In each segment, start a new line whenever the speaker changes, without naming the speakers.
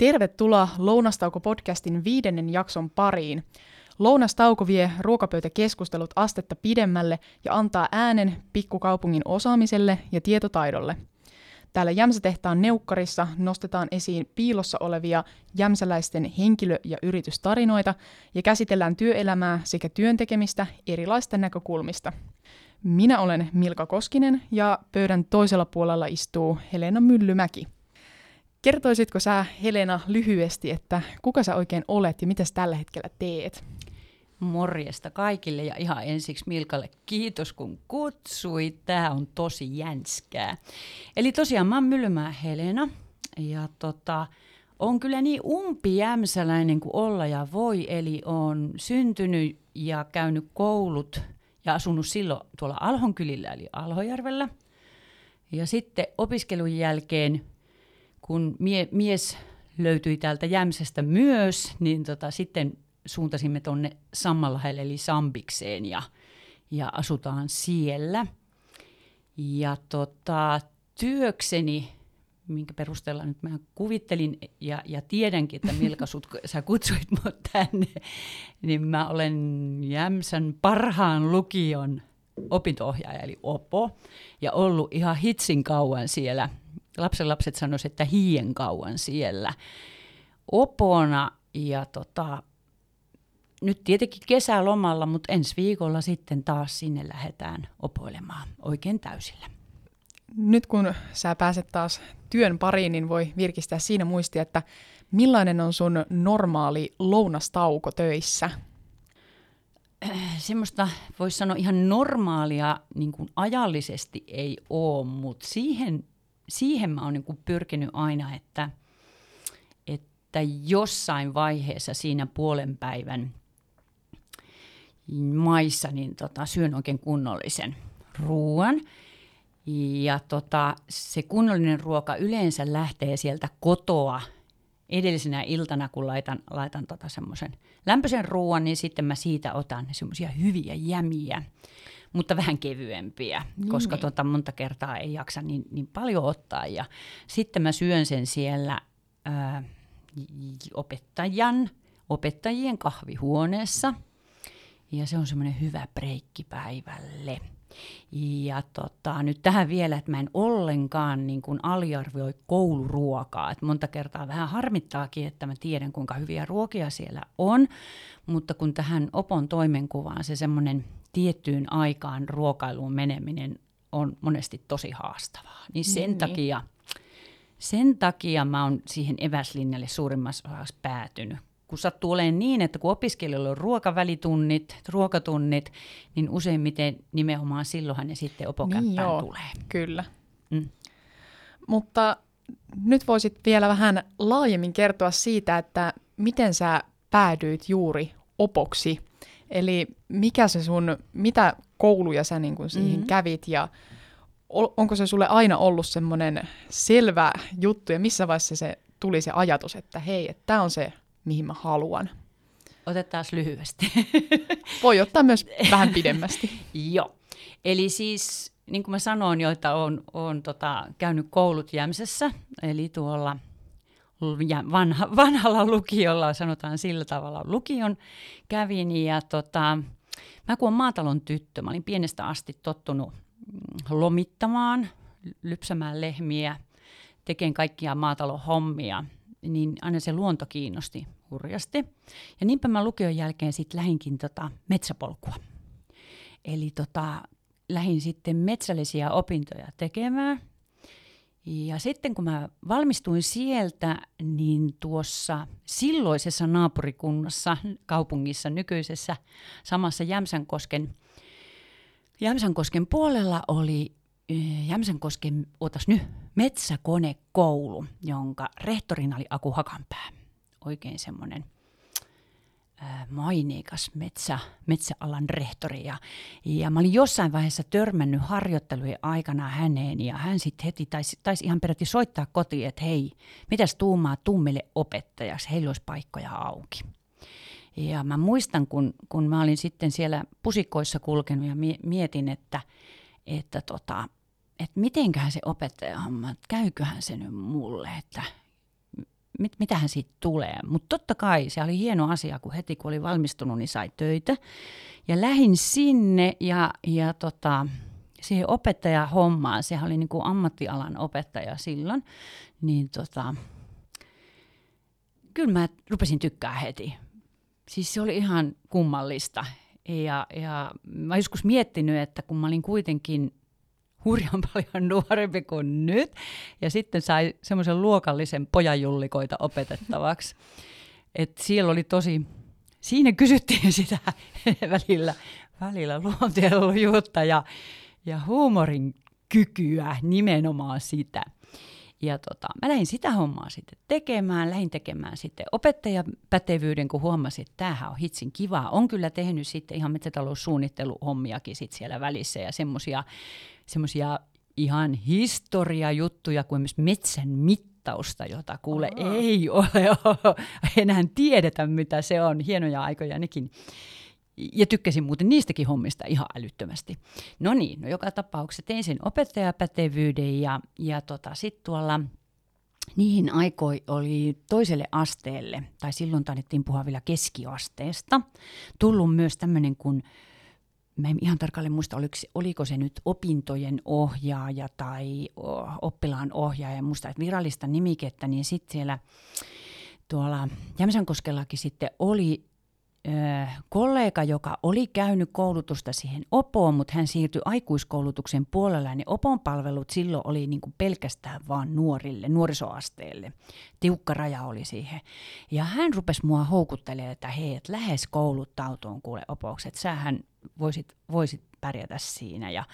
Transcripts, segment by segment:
Tervetuloa Lounastauko-podcastin viidennen jakson pariin. Lounastauko vie ruokapöytäkeskustelut astetta pidemmälle ja antaa äänen pikkukaupungin osaamiselle ja tietotaidolle. Täällä Jämsätehtaan neukkarissa nostetaan esiin piilossa olevia jämsäläisten henkilö- ja yritystarinoita ja käsitellään työelämää sekä työntekemistä erilaista näkökulmista. Minä olen Milka Koskinen ja pöydän toisella puolella istuu Helena Myllymäki. Kertoisitko sä, Helena, lyhyesti, että kuka sä oikein olet ja mitä tällä hetkellä teet?
Morjesta kaikille ja ihan ensiksi Milkalle kiitos kun kutsuit. Tämä on tosi jänskää. Eli tosiaan mä oon Myllymää Helena ja tota, on kyllä niin umpijämsäläinen kuin olla ja voi. Eli on syntynyt ja käynyt koulut ja asunut silloin tuolla Alhonkylillä eli Alhojärvellä. Ja sitten opiskelun jälkeen, kun mie- mies löytyi täältä Jämsästä myös, niin tota, sitten suuntasimme tuonne Sammalahelle eli Sambikseen ja, ja asutaan siellä. Ja tota, työkseni, minkä perusteella nyt mä kuvittelin ja, ja tiedänkin, että Milka, sut, sä kutsuit mut tänne, niin mä olen Jämsän parhaan lukion opintoohjaaja, eli OPO, ja ollut ihan hitsin kauan siellä. Lapsen lapset sanoisivat, että hien kauan siellä opona, ja tota, nyt tietenkin kesälomalla, mutta ensi viikolla sitten taas sinne lähdetään opoilemaan oikein täysillä.
Nyt kun sä pääset taas työn pariin, niin voi virkistää siinä muistia, että millainen on sun normaali lounastauko töissä?
Semmoista voisi sanoa ihan normaalia niin kuin ajallisesti ei ole, mutta siihen, siihen mä oon niin pyrkinyt aina, että, että jossain vaiheessa siinä puolen päivän maissa, niin tota, syön oikein kunnollisen ruoan. Ja tota, se kunnollinen ruoka yleensä lähtee sieltä kotoa edellisenä iltana, kun laitan, laitan tota semmoisen lämpöisen ruoan, niin sitten mä siitä otan semmoisia hyviä jämiä, mutta vähän kevyempiä, niin, koska niin. Tota, monta kertaa ei jaksa niin, niin paljon ottaa. Ja sitten mä syön sen siellä ää, opettajan, opettajien kahvihuoneessa – ja se on semmoinen hyvä breikki päivälle. Ja tota, nyt tähän vielä, että mä en ollenkaan niin kuin aliarvioi kouluruokaa. Et monta kertaa vähän harmittaakin, että mä tiedän kuinka hyviä ruokia siellä on, mutta kun tähän opon toimenkuvaan se semmoinen tiettyyn aikaan ruokailuun meneminen on monesti tosi haastavaa. Niin sen niin. takia sen takia mä oon siihen eväslinjalle suurimmassa osassa päätynyt, kun sattuu olemaan niin, että kun opiskelijoilla on ruokavälitunnit, ruokatunnit, niin useimmiten nimenomaan silloinhan ne sitten opokämppään niin joo, tulee.
Kyllä. Mm. Mutta nyt voisit vielä vähän laajemmin kertoa siitä, että miten sä päädyit juuri opoksi. Eli mikä se sun, mitä kouluja sä niin kuin siihen mm-hmm. kävit ja onko se sulle aina ollut semmoinen selvä juttu ja missä vaiheessa se tuli se ajatus, että hei, että tämä on se mihin mä haluan.
Otetaan lyhyesti.
Voi ottaa myös vähän pidemmästi.
Joo. Eli siis, niin kuin mä sanoin jo, että olen, olen tota, käynyt koulut Jämsessä, eli tuolla vanha, vanhalla lukiolla, sanotaan sillä tavalla, lukion kävin. Ja tota, mä kun olen maatalon tyttö, mä olin pienestä asti tottunut mm, lomittamaan, lypsämään lehmiä, tekemään kaikkia maatalon hommia – niin aina se luonto kiinnosti hurjasti. Ja niinpä mä lukion jälkeen sitten lähinkin tota metsäpolkua. Eli tota, lähin sitten metsällisiä opintoja tekemään. Ja sitten kun mä valmistuin sieltä, niin tuossa silloisessa naapurikunnassa, kaupungissa, nykyisessä samassa Jämsänkosken, Jämsänkosken puolella oli Jämsänkosken, otas nyt, metsäkonekoulu, jonka rehtorina oli Aku Hakanpää. Oikein semmoinen maineikas metsä, metsäalan rehtori. Ja, ja mä olin jossain vaiheessa törmännyt harjoittelujen aikana häneen ja hän sitten heti taisi, taisi ihan peräti soittaa kotiin, että hei, mitäs tuumaa, tuu meille opettajaksi, heillä olisi paikkoja auki. Ja mä muistan, kun, kun mä olin sitten siellä pusikoissa kulkenut ja mietin, että, että tota, että mitenköhän se homma, että käyköhän se nyt mulle, että mit, mitähän siitä tulee. Mutta totta kai se oli hieno asia, kun heti kun oli valmistunut, niin sai töitä. Ja lähin sinne ja, ja tota, siihen opettajahommaan, sehän oli niin kuin ammattialan opettaja silloin, niin tota, kyllä mä rupesin tykkää heti. Siis se oli ihan kummallista. Ja, ja mä joskus miettinyt, että kun mä olin kuitenkin hurjan paljon nuorempi kuin nyt, ja sitten sai semmoisen luokallisen pojajullikoita opetettavaksi. että siellä oli tosi, siinä kysyttiin sitä välillä, välillä luontiolujuutta ja, ja huumorin kykyä, nimenomaan sitä. Ja tota, mä lähdin sitä hommaa sitten tekemään, lähdin tekemään sitten opettajapätevyyden, kun huomasin, että tämähän on hitsin kivaa. On kyllä tehnyt sitten ihan metsätaloussuunnitteluhommiakin sit siellä välissä ja semmoisia semmoisia ihan historiajuttuja kuin myös metsän mittausta, jota kuule Aha. ei ole enää tiedetä, mitä se on. Hienoja aikoja nekin. Ja tykkäsin muuten niistäkin hommista ihan älyttömästi. No niin, no joka tapauksessa tein sen opettajapätevyyden ja, ja tota, sitten tuolla niihin aikoihin oli toiselle asteelle, tai silloin taidettiin puhua vielä keskiasteesta, tullut myös tämmöinen kuin mä en ihan tarkalleen muista, oliko, oliko se nyt opintojen ohjaaja tai oppilaan ohjaaja, muista, että virallista nimikettä, niin sitten siellä tuolla Jämsänkoskellakin sitten oli kollega, joka oli käynyt koulutusta siihen opoon, mutta hän siirtyi aikuiskoulutuksen puolelle, niin opon palvelut silloin oli niin kuin pelkästään vaan nuorille, nuorisoasteelle. Tiukka raja oli siihen. Ja hän rupesi mua houkuttelemaan, että hei, et lähes kouluttautuun kuule opoksi, että sähän voisit, voisit pärjätä siinä. Ja,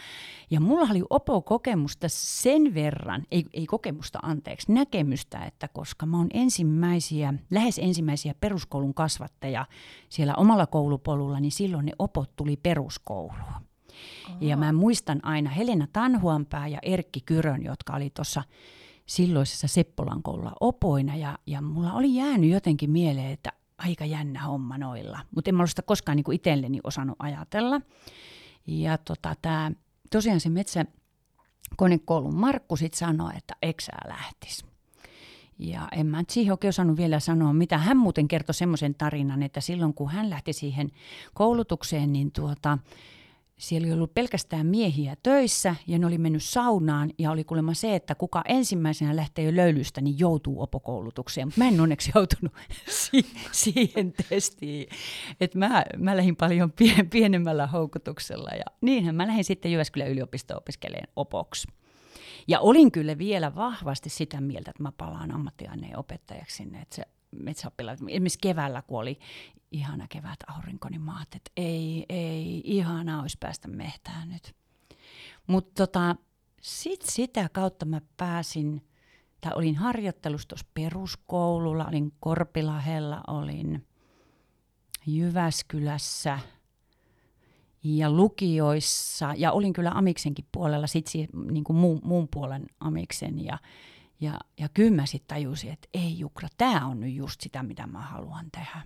ja mulla oli Opo-kokemusta sen verran, ei, ei kokemusta anteeksi, näkemystä, että koska mä oon ensimmäisiä, lähes ensimmäisiä peruskoulun kasvattajia siellä omalla koulupolulla, niin silloin ne opot tuli peruskouluun. Oho. Ja mä muistan aina Helena Tanhuanpää ja Erkki Kyrön, jotka oli tuossa silloisessa Seppolan koululla opoina. Ja, ja mulla oli jäänyt jotenkin mieleen, että aika jännä homma noilla. Mutta en mä ole sitä koskaan niin itselleni osannut ajatella. Ja tota, tää, tosiaan se metsäkonekoulun Markku sitten sanoi, että eksää lähtisi. Ja en mä siihen oikein osannut vielä sanoa, mitä hän muuten kertoi semmoisen tarinan, että silloin kun hän lähti siihen koulutukseen, niin tuota, siellä oli ollut pelkästään miehiä töissä ja ne oli mennyt saunaan ja oli kuulemma se, että kuka ensimmäisenä lähtee löylystä, niin joutuu opokoulutukseen. Mä en onneksi joutunut si- siihen testiin. Et mä, mä lähdin paljon pie- pienemmällä houkutuksella ja niinhän mä lähdin sitten Jyväskylän yliopistoon opiskelemaan opoksi. Ja olin kyllä vielä vahvasti sitä mieltä, että mä palaan ammattiaineen opettajaksi sinne, että se. Esimerkiksi keväällä, kun oli ihana kevät aurinko, niin mä ajattelin, että ei, ei, ihana olisi päästä mehtään nyt. Mutta tota, sitten sitä kautta mä pääsin, tai olin harjoittelussa tuossa peruskoululla, olin Korpilahella, olin Jyväskylässä ja lukioissa, ja olin kyllä Amiksenkin puolella, sitten niin kuin muun, muun puolen Amiksen, ja, ja, ja kyllä mä sitten tajusin, että ei Jukra, tämä on nyt just sitä, mitä mä haluan tehdä.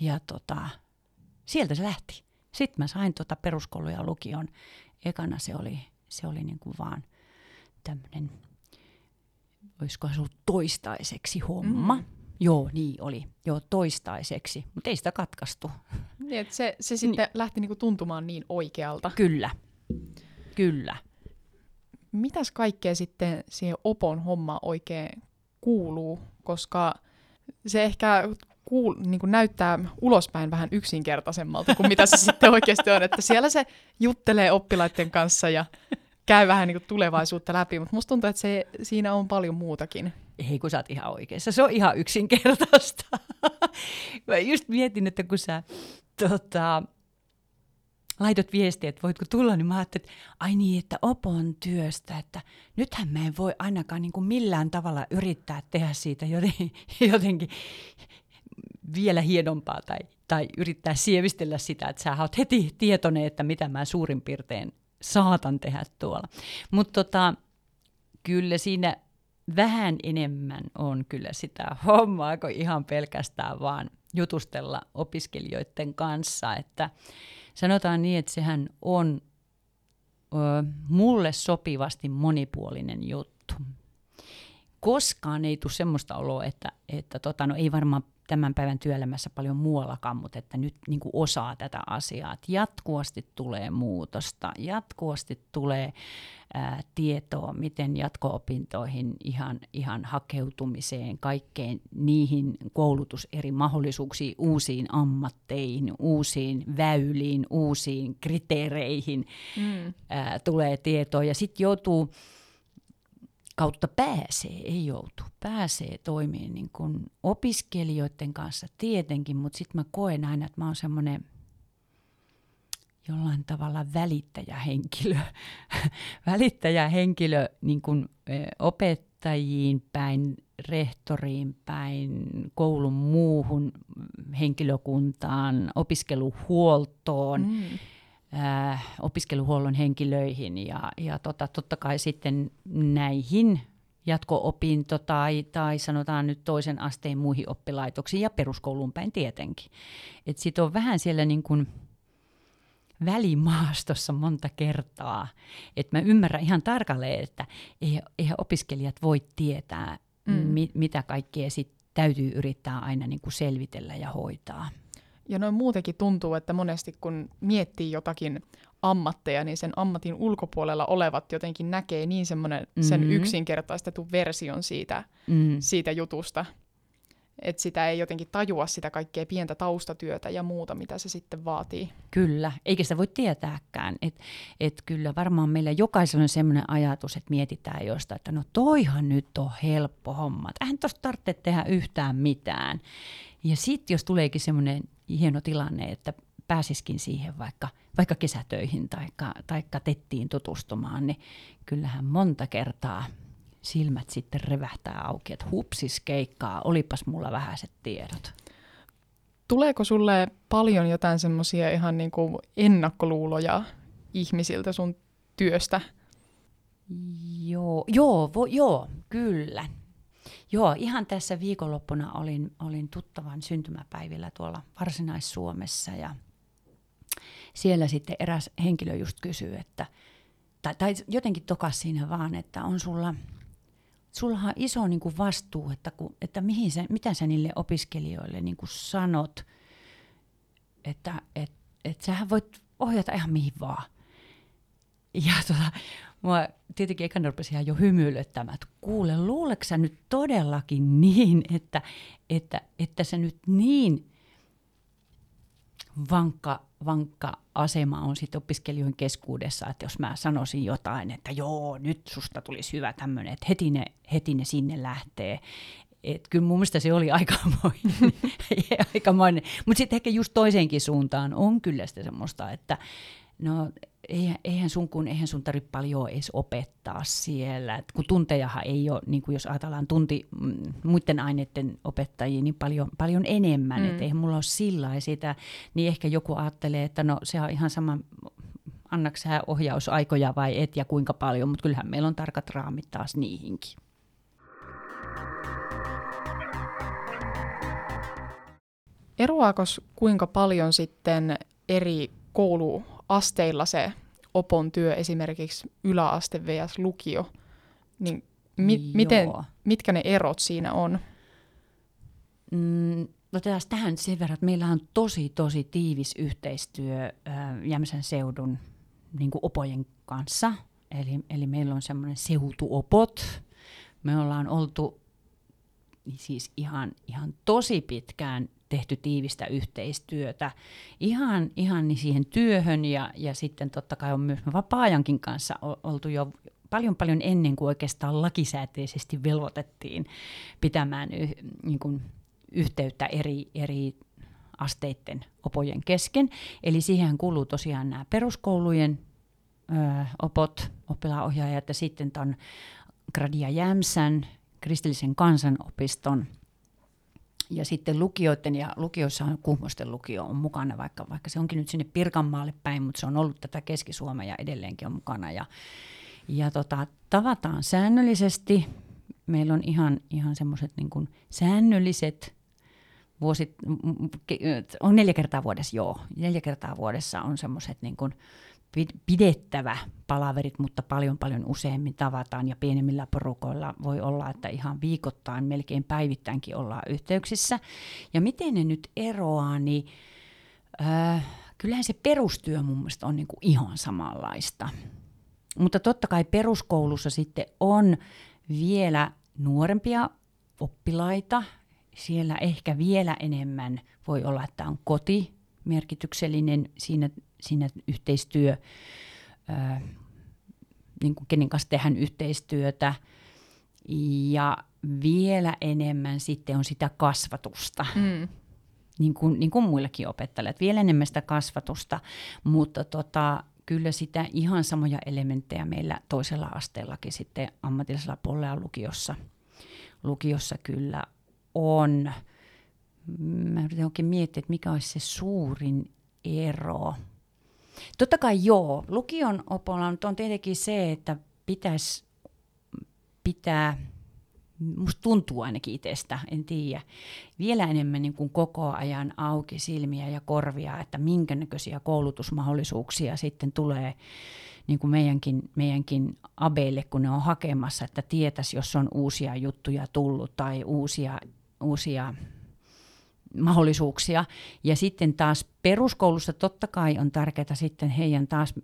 Ja tota, sieltä se lähti. Sitten mä sain tota peruskoulu ja lukion. Ekana se oli, se oli niin kuin vaan tämmöinen, olisiko se ollut toistaiseksi homma. Mm. Joo, niin oli. Joo, toistaiseksi. Mutta ei sitä katkaistu.
Niin, että se, se sitten niin. lähti niinku tuntumaan niin oikealta.
Kyllä. Kyllä.
Mitäs kaikkea sitten siihen opon homma oikein kuuluu? Koska se ehkä kuul, niin kuin näyttää ulospäin vähän yksinkertaisemmalta kuin mitä se sitten oikeasti on. Että siellä se juttelee oppilaiden kanssa ja käy vähän niin kuin tulevaisuutta läpi, mutta musta tuntuu, että se, siinä on paljon muutakin.
Ei, kun sä oot ihan oikeassa. Se on ihan yksinkertaista. Mä just mietin, että kun sä tota, laitot viestiä, että voitko tulla, niin mä ajattelin, että ai niin, että opon työstä, että nythän me ei voi ainakaan niin kuin millään tavalla yrittää tehdä siitä jotenkin, jotenkin vielä hienompaa tai, tai yrittää sievistellä sitä, että sä oot heti tietoinen, että mitä mä suurin piirtein saatan tehdä tuolla. Mutta tota, kyllä siinä vähän enemmän on kyllä sitä hommaa kuin ihan pelkästään vaan jutustella opiskelijoiden kanssa, että sanotaan niin, että sehän on ö, mulle sopivasti monipuolinen juttu. koskaan ei tule semmoista oloa, että, että tota, no ei varmaan tämän päivän työelämässä paljon muuallakaan, mutta että nyt niin kuin osaa tätä asiaa. Että jatkuvasti tulee muutosta, jatkuvasti tulee ää, tietoa, miten jatko-opintoihin, ihan, ihan hakeutumiseen, kaikkeen niihin koulutus eri mahdollisuuksiin, uusiin ammatteihin, uusiin väyliin, uusiin kriteereihin mm. ää, tulee tietoa. Ja sitten joutuu kautta pääsee, ei joutu, pääsee toimimaan niin kuin opiskelijoiden kanssa tietenkin, mutta sitten mä koen aina, että mä oon semmoinen jollain tavalla välittäjähenkilö, välittäjähenkilö niin kuin opettajiin päin, rehtoriin päin, koulun muuhun henkilökuntaan, opiskeluhuoltoon. Mm äh, opiskeluhuollon henkilöihin ja, ja tota, totta kai sitten näihin jatko-opinto tai, tai sanotaan nyt toisen asteen muihin oppilaitoksiin ja peruskouluun päin tietenkin. Sitten on vähän siellä niin kuin välimaastossa monta kertaa. että mä ymmärrän ihan tarkalleen, että eihän opiskelijat voi tietää, mm. mi, mitä kaikkea sit täytyy yrittää aina niin kuin selvitellä ja hoitaa.
Ja noin muutenkin tuntuu, että monesti kun miettii jotakin ammatteja, niin sen ammatin ulkopuolella olevat jotenkin näkee niin semmoinen mm-hmm. sen yksinkertaistetun version siitä, mm. siitä jutusta, että sitä ei jotenkin tajua sitä kaikkea pientä taustatyötä ja muuta, mitä se sitten vaatii.
Kyllä, eikä sitä voi tietääkään. Että et kyllä varmaan meillä jokaisella on sellainen ajatus, että mietitään jostain, että no toihan nyt on helppo homma. Eihän tuosta tarvitse tehdä yhtään mitään. Ja sitten jos tuleekin semmoinen hieno tilanne, että pääsiskin siihen vaikka, vaikka kesätöihin tai tettiin tutustumaan, niin kyllähän monta kertaa silmät sitten revähtää auki, että hupsis keikkaa, olipas mulla vähäiset tiedot.
Tuleeko sulle paljon jotain semmoisia ihan niin kuin ennakkoluuloja ihmisiltä sun työstä?
Joo, joo, vo, joo, kyllä. Joo, ihan tässä viikonloppuna olin, olin tuttavan syntymäpäivillä tuolla Varsinais-Suomessa ja siellä sitten eräs henkilö just kysyy, että, tai, tai jotenkin tokas siinä vaan, että on sulla, sulla on iso niin kuin vastuu, että, kun, että mihin sä, mitä sä niille opiskelijoille niin kuin sanot, että et, et sähän voit ohjata ihan mihin vaan. Ja tota, mua tietenkin ekana rupesi ihan jo hymyilyttämään, että kuule, luuleeko sä nyt todellakin niin, että, että, että se nyt niin vankka, vankka asema on sitten opiskelijoiden keskuudessa, että jos mä sanoisin jotain, että joo, nyt susta tulisi hyvä tämmöinen, että heti ne, heti ne sinne lähtee. Et kyllä mun mielestä se oli aikamoinen. aikamoinen. Mutta sitten ehkä just toiseenkin suuntaan on kyllä sitä semmoista, että no eihän, eihän sun kun, eihän sun tarvitse paljon edes opettaa siellä. Et kun tuntejahan ei ole, niin kuin jos ajatellaan tunti mm, muiden aineiden opettajia, niin paljon, paljon enemmän. Mm. Että eihän mulla ole sillä sitä, niin ehkä joku ajattelee, että no se on ihan sama, annaks sä ohjausaikoja vai et ja kuinka paljon, mutta kyllähän meillä on tarkat raamit taas niihinkin.
Eroaako kuinka paljon sitten eri koulu asteilla se opon työ, esimerkiksi yläaste vs. lukio, niin mi- miten, mitkä ne erot siinä on?
Mm, no tähän sen verran, että meillä on tosi, tosi tiivis yhteistyö äh, Jämsän seudun niin opojen kanssa. Eli, eli meillä on semmoinen seutuopot. Me ollaan oltu siis ihan, ihan tosi pitkään tehty tiivistä yhteistyötä ihan, ihan niin siihen työhön ja, ja sitten totta kai on myös vapaa-ajankin kanssa oltu jo paljon paljon ennen kuin oikeastaan lakisääteisesti velvoitettiin pitämään y, niin kuin yhteyttä eri, eri asteiden opojen kesken. Eli siihen kuuluu tosiaan nämä peruskoulujen ö, opot, oppilaanohjaajat ja sitten tuon Gradia Jämsän kristillisen kansanopiston – ja sitten lukioiden, ja lukioissa on Kuhmosten lukio on mukana, vaikka, vaikka se onkin nyt sinne Pirkanmaalle päin, mutta se on ollut tätä Keski-Suomea ja edelleenkin on mukana. Ja, ja tota, tavataan säännöllisesti. Meillä on ihan, ihan semmoiset niin säännölliset vuosit, on neljä kertaa vuodessa, joo. Neljä kertaa vuodessa on semmoiset niin pidettävä palaverit, mutta paljon paljon useammin tavataan ja pienemmillä porukoilla voi olla, että ihan viikoittain, melkein päivittäinkin ollaan yhteyksissä. Ja miten ne nyt eroaa, niin äh, kyllähän se perustyö mun mielestä on niinku ihan samanlaista. Mutta totta kai peruskoulussa sitten on vielä nuorempia oppilaita. Siellä ehkä vielä enemmän voi olla, että on koti merkityksellinen siinä, siinä yhteistyö, ää, niin kuin kenen kanssa tehdään yhteistyötä. Ja vielä enemmän sitten on sitä kasvatusta. Mm. Niin kuin, niin kuin muillekin opettajille. Vielä enemmän sitä kasvatusta, mutta tota, kyllä sitä ihan samoja elementtejä meillä toisella asteellakin sitten ammatillisella puolella ja lukiossa, lukiossa kyllä on. Mä yritän oikein miettiä, että mikä olisi se suurin ero. Totta kai joo, lukion opolla on tietenkin se, että pitäisi pitää musta tuntuu ainakin itsestä, en tiedä, vielä enemmän niin kuin koko ajan auki silmiä ja korvia, että minkä näköisiä koulutusmahdollisuuksia sitten tulee niin kuin meidänkin, meidänkin abeille, kun ne on hakemassa, että tietäisi, jos on uusia juttuja tullut tai uusia, uusia mahdollisuuksia. Ja sitten taas peruskoulussa totta kai on tärkeää sitten heidän taas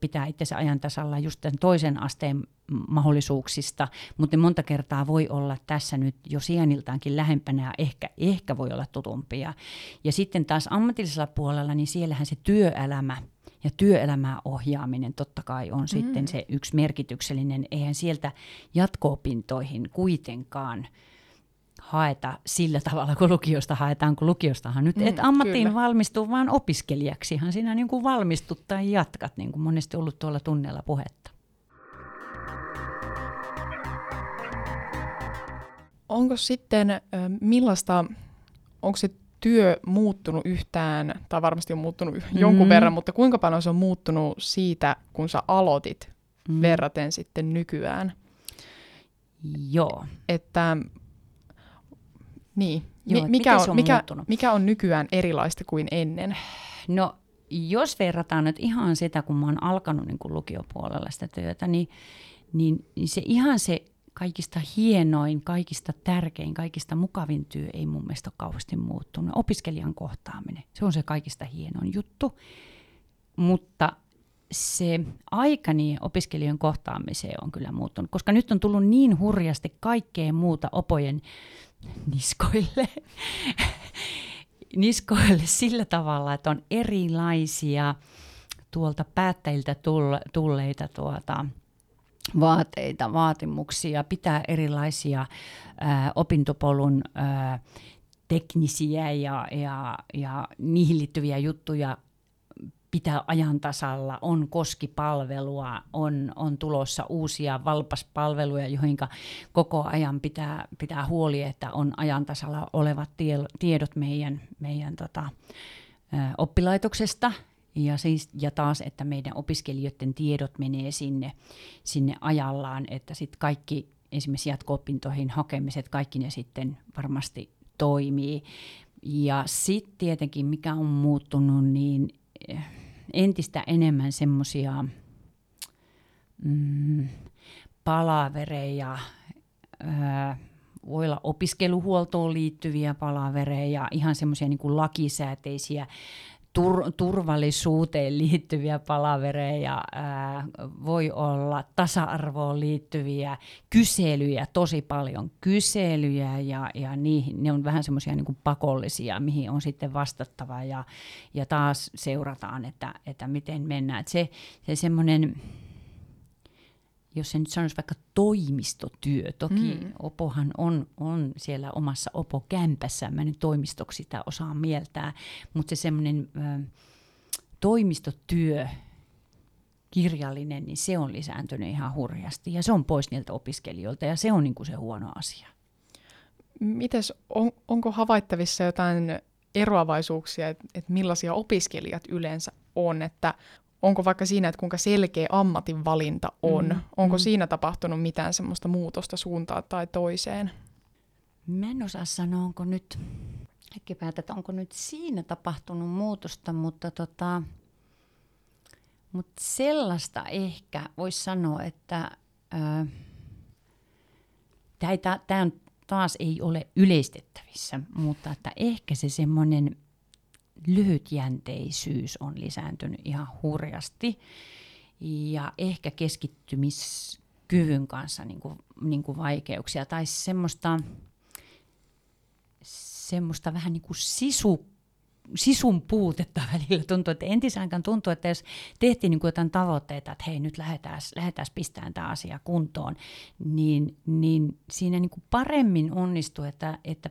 pitää itse ajan tasalla just tämän toisen asteen mahdollisuuksista, mutta monta kertaa voi olla tässä nyt jo sijainiltaankin lähempänä ja ehkä, ehkä voi olla tutumpia. Ja sitten taas ammatillisella puolella, niin siellähän se työelämä ja työelämää ohjaaminen totta kai on mm. sitten se yksi merkityksellinen. Eihän sieltä jatko-opintoihin kuitenkaan – haeta sillä tavalla, kun lukiosta haetaan, kun lukiostahan nyt mm, et ammattiin kyllä. valmistu, vaan opiskelijaksihan sinä niin kuin valmistut tai jatkat, niin kuin monesti ollut tuolla tunnella puhetta.
Onko sitten millaista, onko se työ muuttunut yhtään, tai varmasti on muuttunut mm. jonkun verran, mutta kuinka paljon se on muuttunut siitä, kun sä aloitit mm. verraten sitten nykyään?
Joo.
Että niin. Joo, mikä, on, on mikä, mikä on nykyään erilaista kuin ennen?
No jos verrataan nyt ihan sitä, kun mä oon alkanut niin kuin lukiopuolella sitä työtä, niin, niin, niin se ihan se kaikista hienoin, kaikista tärkein, kaikista mukavin työ ei mun mielestä ole kauheasti muuttunut. Opiskelijan kohtaaminen, se on se kaikista hienoin juttu. Mutta se aikani opiskelijan kohtaamiseen on kyllä muuttunut, koska nyt on tullut niin hurjasti kaikkea muuta opojen niskoille, niskoille sillä tavalla, että on erilaisia tuolta päättäjiltä tulleita tuota, vaateita, vaatimuksia, pitää erilaisia ää, opintopolun ää, teknisiä ja, ja, ja niihin liittyviä juttuja pitää ajan tasalla, on koskipalvelua, on, on tulossa uusia valpaspalveluja, joihin koko ajan pitää, pitää huoli, että on ajan tasalla olevat tiedot meidän, meidän tota, oppilaitoksesta, ja, siis, ja taas, että meidän opiskelijoiden tiedot menee sinne, sinne ajallaan, että sitten kaikki esimerkiksi jatko-opintoihin hakemiset, kaikki ne sitten varmasti toimii. Ja sitten tietenkin, mikä on muuttunut, niin eh, entistä enemmän semmoisia mm, palavereja, ää, voi olla opiskeluhuoltoon liittyviä palavereja, ihan semmoisia niin lakisääteisiä tur- turvallisuuteen liittyviä palavereja, ää, voi olla tasa-arvoon liittyviä kyselyjä, tosi paljon kyselyjä ja, ja niihin, ne on vähän semmoisia niin pakollisia, mihin on sitten vastattava ja, ja taas seurataan, että, että miten mennään. Et se, se semmoinen jos se nyt sanoisi vaikka toimistotyö, toki mm. Opohan on, on siellä omassa Opo-kämpässä, mä nyt toimistoksi sitä osaan mieltää, mutta se semmoinen toimistotyö, kirjallinen, niin se on lisääntynyt ihan hurjasti ja se on pois niiltä opiskelijoilta ja se on niin kuin se huono asia.
Mites, on, onko havaittavissa jotain eroavaisuuksia, että et millaisia opiskelijat yleensä on, että onko vaikka siinä, että kuinka selkeä ammatinvalinta on, mm, onko mm. siinä tapahtunut mitään semmoista muutosta suuntaan tai toiseen?
Mä en osaa sanoa, onko nyt, päätä, että onko nyt siinä tapahtunut muutosta, mutta tota, Mutta sellaista ehkä voisi sanoa, että tämä taas ei ole yleistettävissä, mutta että ehkä se semmoinen lyhytjänteisyys on lisääntynyt ihan hurjasti. Ja ehkä keskittymiskyvyn kanssa niin kuin, niin kuin vaikeuksia tai semmoista, semmoista vähän niin kuin sisu, sisun puutetta välillä tuntuu, että entisaikaan tuntuu, että jos tehtiin niin kuin jotain tavoitteita, että hei nyt lähdetään, lähdetään pistämään tämä asia kuntoon, niin, niin siinä niin kuin paremmin onnistui, että, että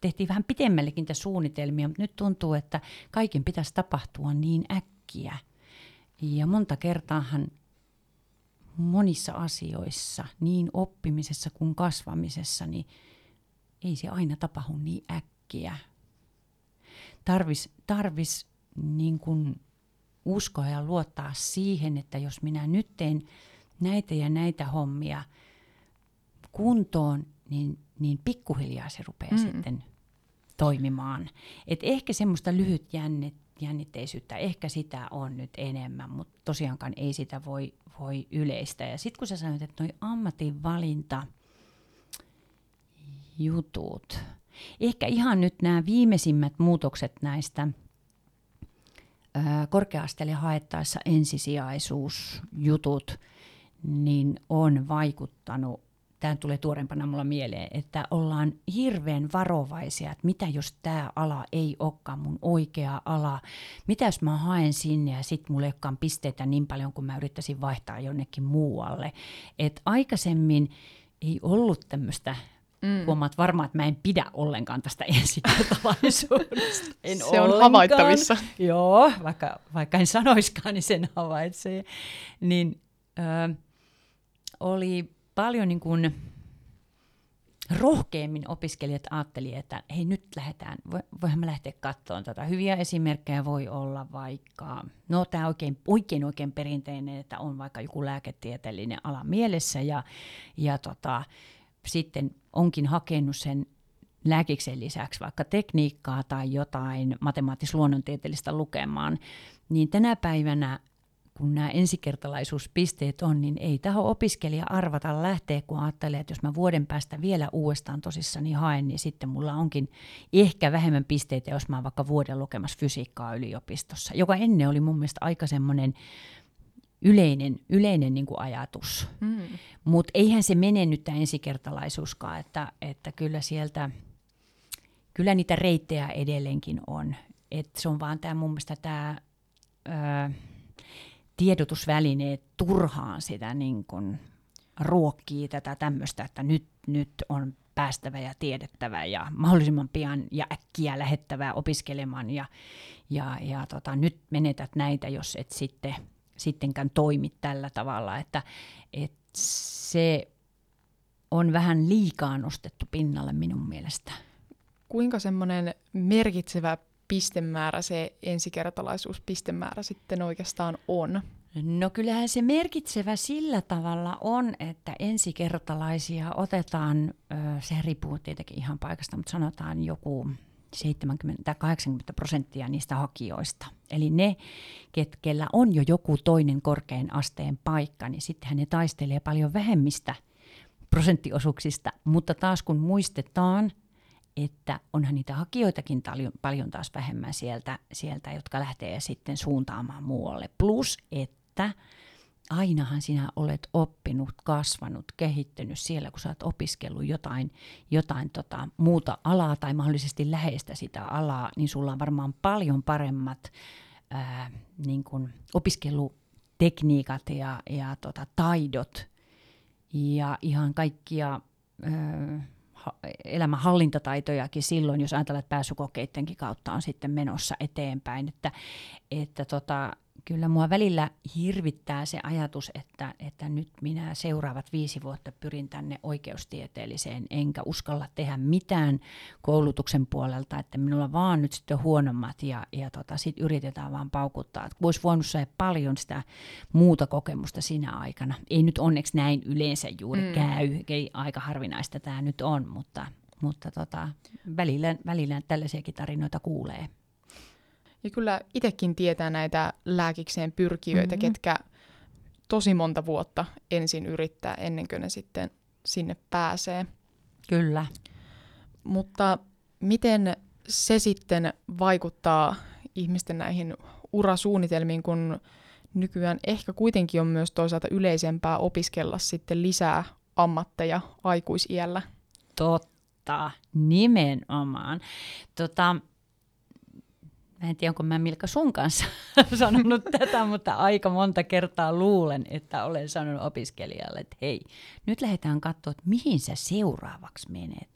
tehtiin vähän pitemmällekin niitä suunnitelmia, mutta nyt tuntuu, että kaiken pitäisi tapahtua niin äkkiä. Ja monta kertaahan monissa asioissa, niin oppimisessa kuin kasvamisessa, niin ei se aina tapahdu niin äkkiä. Tarvis, tarvis niin kuin uskoa ja luottaa siihen, että jos minä nyt teen näitä ja näitä hommia kuntoon, niin niin pikkuhiljaa se rupeaa mm. sitten toimimaan. Et ehkä semmoista lyhyt jännit, jännitteisyyttä, ehkä sitä on nyt enemmän, mutta tosiaankaan ei sitä voi, voi yleistä. Ja sitten kun sä sanoit, että noi ammatinvalinta jutut, ehkä ihan nyt nämä viimeisimmät muutokset näistä korkeasteelle haettaessa ensisijaisuusjutut, niin on vaikuttanut tämä tulee tuorempana mulla mieleen, että ollaan hirveän varovaisia, että mitä jos tämä ala ei olekaan mun oikea ala, mitä jos mä haen sinne ja sitten mulla ei olekaan pisteitä niin paljon kuin mä yrittäisin vaihtaa jonnekin muualle. Et aikaisemmin ei ollut tämmöistä Mm. Huomaat varmaan, että mä en pidä ollenkaan tästä ensikertalaisuudesta.
En Se ollenkaan. on havaittavissa.
Joo, vaikka, vaikka en sanoiskaan, niin sen havaitsee. Niin ö, oli paljon niin kuin rohkeammin opiskelijat ajattelivat, että hei nyt lähdetään, voihan mä lähteä katsomaan tätä. Hyviä esimerkkejä voi olla vaikka, no tämä oikein, oikein oikein perinteinen, että on vaikka joku lääketieteellinen ala mielessä ja, ja tota, sitten onkin hakenut sen lääkiksen lisäksi vaikka tekniikkaa tai jotain matemaattis-luonnontieteellistä lukemaan, niin tänä päivänä kun nämä ensikertalaisuuspisteet on, niin ei taho opiskelija arvata lähteä, kun ajattelee, että jos mä vuoden päästä vielä uudestaan tosissani haen, niin sitten mulla onkin ehkä vähemmän pisteitä, jos mä oon vaikka vuoden lukemassa fysiikkaa yliopistossa, joka ennen oli mun mielestä aika semmoinen yleinen, yleinen niin kuin ajatus. Mm. Mutta eihän se mene nyt tämä ensikertalaisuuskaan, että, että kyllä sieltä, kyllä niitä reittejä edelleenkin on. Et se on vaan tämä mun mielestä tämä... Öö, tiedotusvälineet turhaan sitä niin kuin ruokkii tätä tämmöistä, että nyt, nyt on päästävä ja tiedettävä ja mahdollisimman pian ja äkkiä lähettävää opiskelemaan ja, ja, ja tota, nyt menetät näitä, jos et sitten, sittenkään toimi tällä tavalla, että, että se on vähän liikaa nostettu pinnalle minun mielestä.
Kuinka semmoinen merkitsevä pistemäärä se ensikertalaisuuspistemäärä sitten oikeastaan on?
No kyllähän se merkitsevä sillä tavalla on, että ensikertalaisia otetaan, se riippuu tietenkin ihan paikasta, mutta sanotaan joku 70 tai 80 prosenttia niistä hakijoista. Eli ne, ketkellä on jo joku toinen korkean asteen paikka, niin sittenhän ne taistelee paljon vähemmistä prosenttiosuuksista, mutta taas kun muistetaan, että onhan niitä hakijoitakin paljon, paljon taas vähemmän sieltä, sieltä, jotka lähtee sitten suuntaamaan muualle. Plus, että ainahan sinä olet oppinut, kasvanut, kehittynyt siellä, kun sä oot opiskellut jotain, jotain tota, muuta alaa tai mahdollisesti läheistä sitä alaa, niin sulla on varmaan paljon paremmat ää, niin kun opiskelutekniikat ja, ja tota, taidot ja ihan kaikkia... Ää, elämän hallintataitojakin silloin, jos ajatellaan, että pääsykokeidenkin kautta on sitten menossa eteenpäin. Että, että tota, kyllä mua välillä hirvittää se ajatus, että, että nyt minä seuraavat viisi vuotta pyrin tänne oikeustieteelliseen, enkä uskalla tehdä mitään koulutuksen puolelta, että minulla vaan nyt sitten huonommat ja, ja tota, sitten yritetään vaan paukuttaa. Että voisi voinut saada paljon sitä muuta kokemusta sinä aikana. Ei nyt onneksi näin yleensä juuri mm. käy, ei aika harvinaista tämä nyt on, mutta, mutta tota, välillä, välillä tällaisiakin tarinoita kuulee.
Ja kyllä itsekin tietää näitä lääkikseen pyrkijöitä, mm-hmm. ketkä tosi monta vuotta ensin yrittää ennen kuin ne sitten sinne pääsee.
Kyllä.
Mutta miten se sitten vaikuttaa ihmisten näihin urasuunnitelmiin, kun nykyään ehkä kuitenkin on myös toisaalta yleisempää opiskella sitten lisää ammatteja aikuisiällä?
Totta, nimenomaan. Tota, mä en tiedä, onko mä Milka sun kanssa sanonut tätä, mutta aika monta kertaa luulen, että olen sanonut opiskelijalle, että hei, nyt lähdetään katsoa, että mihin sä seuraavaksi menet.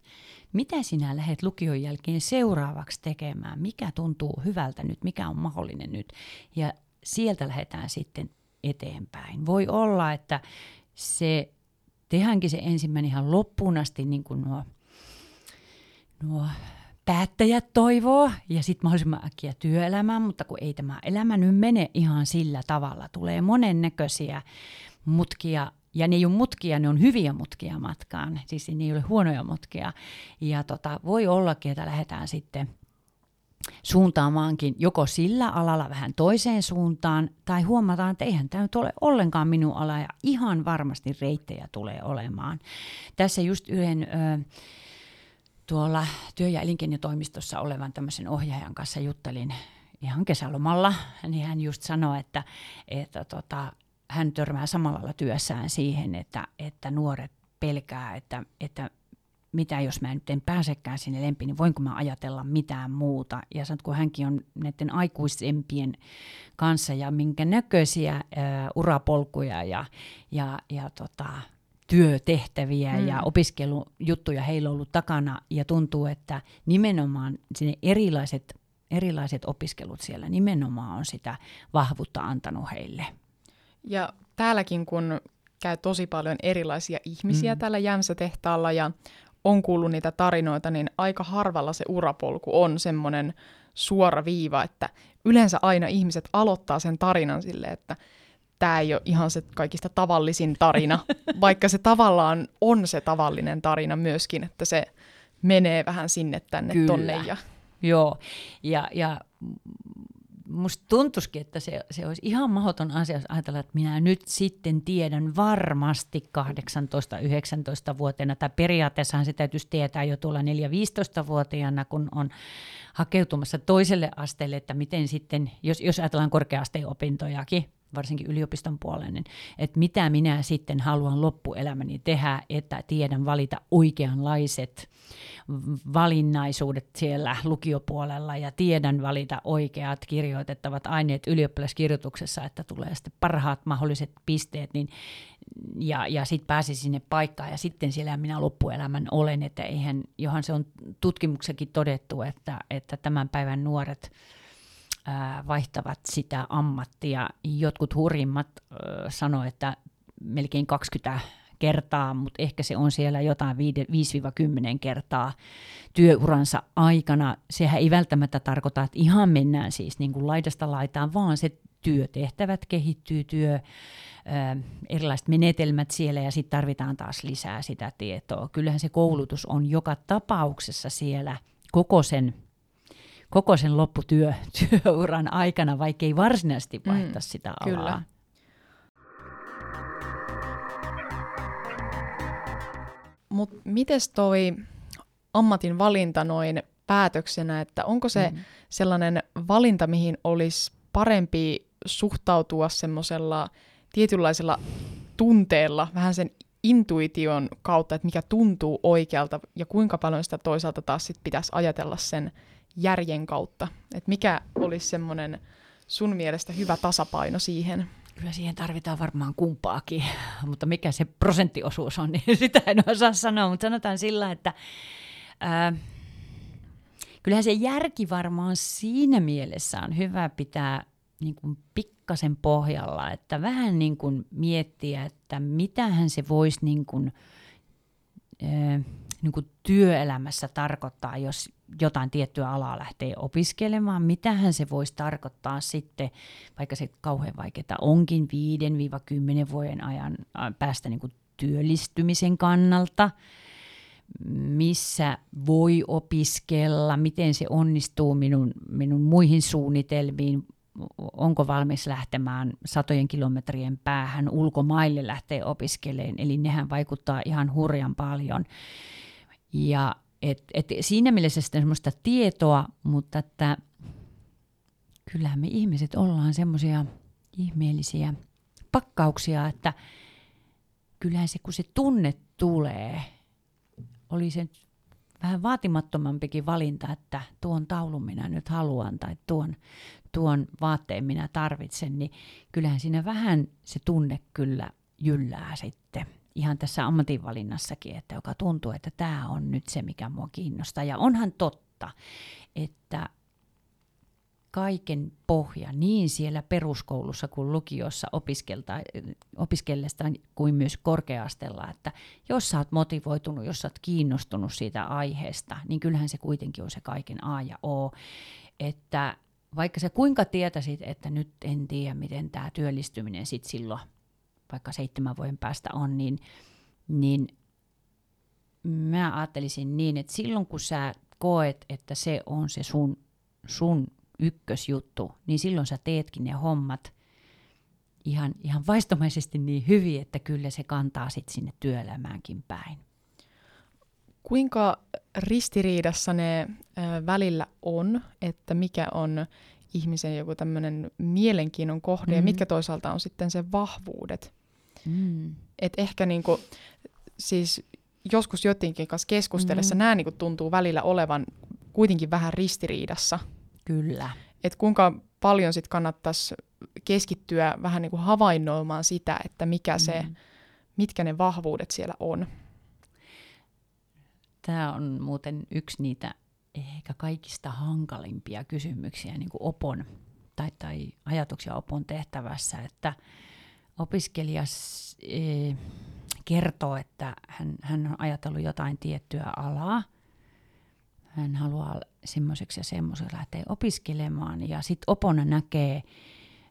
Mitä sinä lähdet lukion jälkeen seuraavaksi tekemään? Mikä tuntuu hyvältä nyt? Mikä on mahdollinen nyt? Ja sieltä lähdetään sitten eteenpäin. Voi olla, että se tehdäänkin se ensimmäinen ihan loppuun asti niin kuin nuo, nuo päättäjät toivoo ja sitten mahdollisimman äkkiä työelämään, mutta kun ei tämä elämä nyt mene ihan sillä tavalla, tulee monennäköisiä mutkia ja ne ei ole mutkia, ne on hyviä mutkia matkaan, siis ne ei ole huonoja mutkia. Ja tota, voi ollakin, että lähdetään sitten suuntaamaankin joko sillä alalla vähän toiseen suuntaan, tai huomataan, että eihän tämä nyt ole ollenkaan minun ala, ja ihan varmasti reittejä tulee olemaan. Tässä just yhden ö, tuolla työ- ja elinkeinotoimistossa olevan tämmöisen ohjaajan kanssa juttelin ihan kesälomalla, niin hän just sanoi, että, että tota, hän törmää samalla työssään siihen, että, että nuoret pelkää, että, että mitä jos mä nyt en pääsekään sinne lempiin, niin voinko mä ajatella mitään muuta. Ja sanot, kun hänkin on näiden aikuisempien kanssa ja minkä näköisiä ää, urapolkuja ja, ja, ja tota, työtehtäviä mm. ja opiskelujuttuja heillä on ollut takana ja tuntuu, että nimenomaan sinne erilaiset, erilaiset opiskelut siellä nimenomaan on sitä vahvuutta antanut heille.
Ja täälläkin kun käy tosi paljon erilaisia ihmisiä mm. täällä Jämsä-tehtaalla ja on kuullut niitä tarinoita, niin aika harvalla se urapolku on semmoinen suora viiva, että yleensä aina ihmiset aloittaa sen tarinan silleen, että tämä ei ole ihan se kaikista tavallisin tarina, vaikka se tavallaan on se tavallinen tarina myöskin, että se menee vähän sinne tänne Kyllä. tonne. Ja...
Joo, ja, ja musta tuntuisikin, että se, se olisi ihan mahdoton asia ajatella, että minä nyt sitten tiedän varmasti 18-19-vuotiaana, tai periaatteessahan se täytyisi tietää jo tuolla 4-15-vuotiaana, kun on hakeutumassa toiselle asteelle, että miten sitten, jos, jos ajatellaan korkea-asteen opintojakin, varsinkin yliopiston puolella, niin että mitä minä sitten haluan loppuelämäni tehdä, että tiedän valita oikeanlaiset valinnaisuudet siellä lukiopuolella ja tiedän valita oikeat kirjoitettavat aineet ylioppilaskirjoituksessa, että tulee sitten parhaat mahdolliset pisteet, niin ja, ja sitten pääsi sinne paikkaan. Ja sitten siellä minä loppuelämän olen, että eihän, johan se on tutkimuksekin todettu, että, että tämän päivän nuoret vaihtavat sitä ammattia. Jotkut hurjimmat sanoivat, että melkein 20 kertaa, mutta ehkä se on siellä jotain 5-10 kertaa työuransa aikana. Sehän ei välttämättä tarkoita, että ihan mennään siis niin kuin laidasta laitaan, vaan se työtehtävät kehittyy, työ, erilaiset menetelmät siellä ja sitten tarvitaan taas lisää sitä tietoa. Kyllähän se koulutus on joka tapauksessa siellä koko sen koko sen lopputyö, työuran aikana, vaikka ei varsinaisesti vaihtaa mm, sitä alaa. Kyllä.
Mutta miten toi ammatin valinta noin päätöksenä, että onko se mm. sellainen valinta, mihin olisi parempi suhtautua semmoisella tietynlaisella tunteella, vähän sen intuition kautta, että mikä tuntuu oikealta ja kuinka paljon sitä toisaalta taas sit pitäisi ajatella sen järjen kautta. Että mikä olisi semmoinen sun mielestä hyvä tasapaino siihen?
Kyllä siihen tarvitaan varmaan kumpaakin, mutta mikä se prosenttiosuus on, niin sitä en osaa sanoa, mutta sanotaan sillä, että ää, kyllähän se järki varmaan siinä mielessä on hyvä pitää niin kuin pikkasen pohjalla, että vähän niin kuin miettiä, että mitähän se voisi niin kuin, ää, niin kuin työelämässä tarkoittaa, jos jotain tiettyä alaa lähtee opiskelemaan, mitähän se voisi tarkoittaa sitten, vaikka se kauhean vaikeaa onkin 5-10 vuoden ajan päästä niin kuin työllistymisen kannalta, missä voi opiskella, miten se onnistuu minun, minun muihin suunnitelmiin, onko valmis lähtemään satojen kilometrien päähän ulkomaille lähteä opiskelemaan, eli nehän vaikuttaa ihan hurjan paljon. Ja et, et siinä mielessä sitten semmoista tietoa, mutta että kyllähän me ihmiset ollaan semmoisia ihmeellisiä pakkauksia, että kyllähän se kun se tunne tulee, oli se vähän vaatimattomampikin valinta, että tuon taulun minä nyt haluan tai tuon, tuon vaatteen minä tarvitsen, niin kyllähän siinä vähän se tunne kyllä jyllää sitten ihan tässä ammatinvalinnassakin, että joka tuntuu, että tämä on nyt se, mikä mua kiinnostaa. Ja onhan totta, että kaiken pohja niin siellä peruskoulussa kuin lukiossa opiskellesta kuin myös korkeastella, että jos sä oot motivoitunut, jos sä oot kiinnostunut siitä aiheesta, niin kyllähän se kuitenkin on se kaiken A ja O, että vaikka sä kuinka tietäisit, että nyt en tiedä, miten tämä työllistyminen sitten silloin vaikka seitsemän vuoden päästä on, niin, niin mä ajattelisin niin, että silloin kun sä koet, että se on se sun, sun ykkösjuttu, niin silloin sä teetkin ne hommat ihan, ihan vaistomaisesti niin hyvin, että kyllä se kantaa sitten sinne työelämäänkin päin.
Kuinka ristiriidassa ne ö, välillä on, että mikä on ihmisen joku tämmöinen mielenkiinnon kohde mm. ja mitkä toisaalta on sitten se vahvuudet? Mm. Et ehkä niinku, siis joskus jotenkin kanssa keskustellessa mm. nämä niinku tuntuu välillä olevan kuitenkin vähän ristiriidassa.
Kyllä.
Et kuinka paljon sitten kannattaisi keskittyä vähän niinku havainnoimaan sitä, että mikä mm. se, mitkä ne vahvuudet siellä on.
Tämä on muuten yksi niitä ehkä kaikista hankalimpia kysymyksiä niin kuin opon tai, tai ajatuksia opon tehtävässä, että – opiskelija e, kertoo, että hän, hän on ajatellut jotain tiettyä alaa. Hän haluaa semmoiseksi ja semmoiseksi lähteä opiskelemaan. Ja sitten opona näkee,